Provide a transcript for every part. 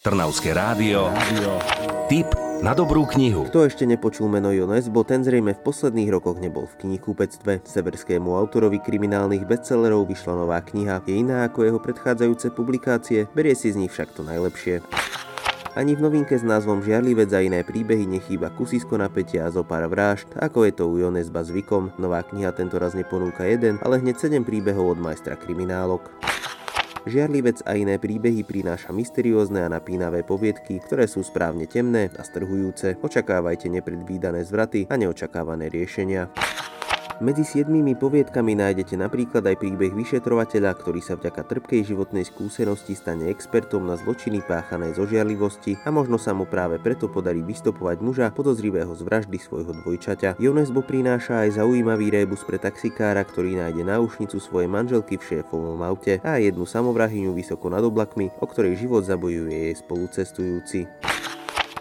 Trnavské rádio. Tip na dobrú knihu. Kto ešte nepočul meno Jones, bo ten zrejme v posledných rokoch nebol v knihkúpectve. Severskému autorovi kriminálnych bestsellerov vyšla nová kniha. Je iná ako jeho predchádzajúce publikácie, berie si z nich však to najlepšie. Ani v novinke s názvom Žiarlivec a iné príbehy nechýba kusisko napätia a zo pár vražd, ako je to u Jonesba zvykom. Nová kniha tento raz neponúka jeden, ale hneď 7 príbehov od majstra kriminálok. Žiarlivec a iné príbehy prináša mysteriózne a napínavé poviedky, ktoré sú správne temné a strhujúce. Očakávajte nepredvídané zvraty a neočakávané riešenia. Medzi siedmými poviedkami nájdete napríklad aj príbeh vyšetrovateľa, ktorý sa vďaka trpkej životnej skúsenosti stane expertom na zločiny páchané zo žiarlivosti a možno sa mu práve preto podarí vystopovať muža podozrivého z vraždy svojho dvojčaťa. Jonesbo prináša aj zaujímavý rébus pre taxikára, ktorý nájde náušnicu svojej manželky v šéfovom aute a jednu samovrahyňu vysoko nad oblakmi, o ktorej život zabojuje jej spolucestujúci.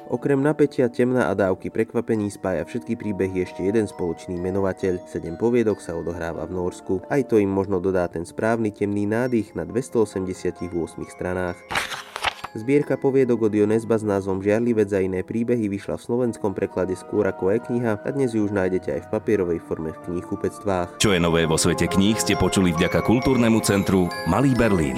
Okrem napätia, temna a dávky prekvapení spája všetky príbehy ešte jeden spoločný menovateľ. Sedem poviedok sa odohráva v Norsku. Aj to im možno dodá ten správny temný nádych na 288 stranách. Zbierka poviedok od Jonesba s názvom Žiarlivec a iné príbehy vyšla v slovenskom preklade skôr ako e-kniha a dnes ju už nájdete aj v papierovej forme v knihkupectvách. Čo je nové vo svete kníh ste počuli vďaka kultúrnemu centru Malý Berlín.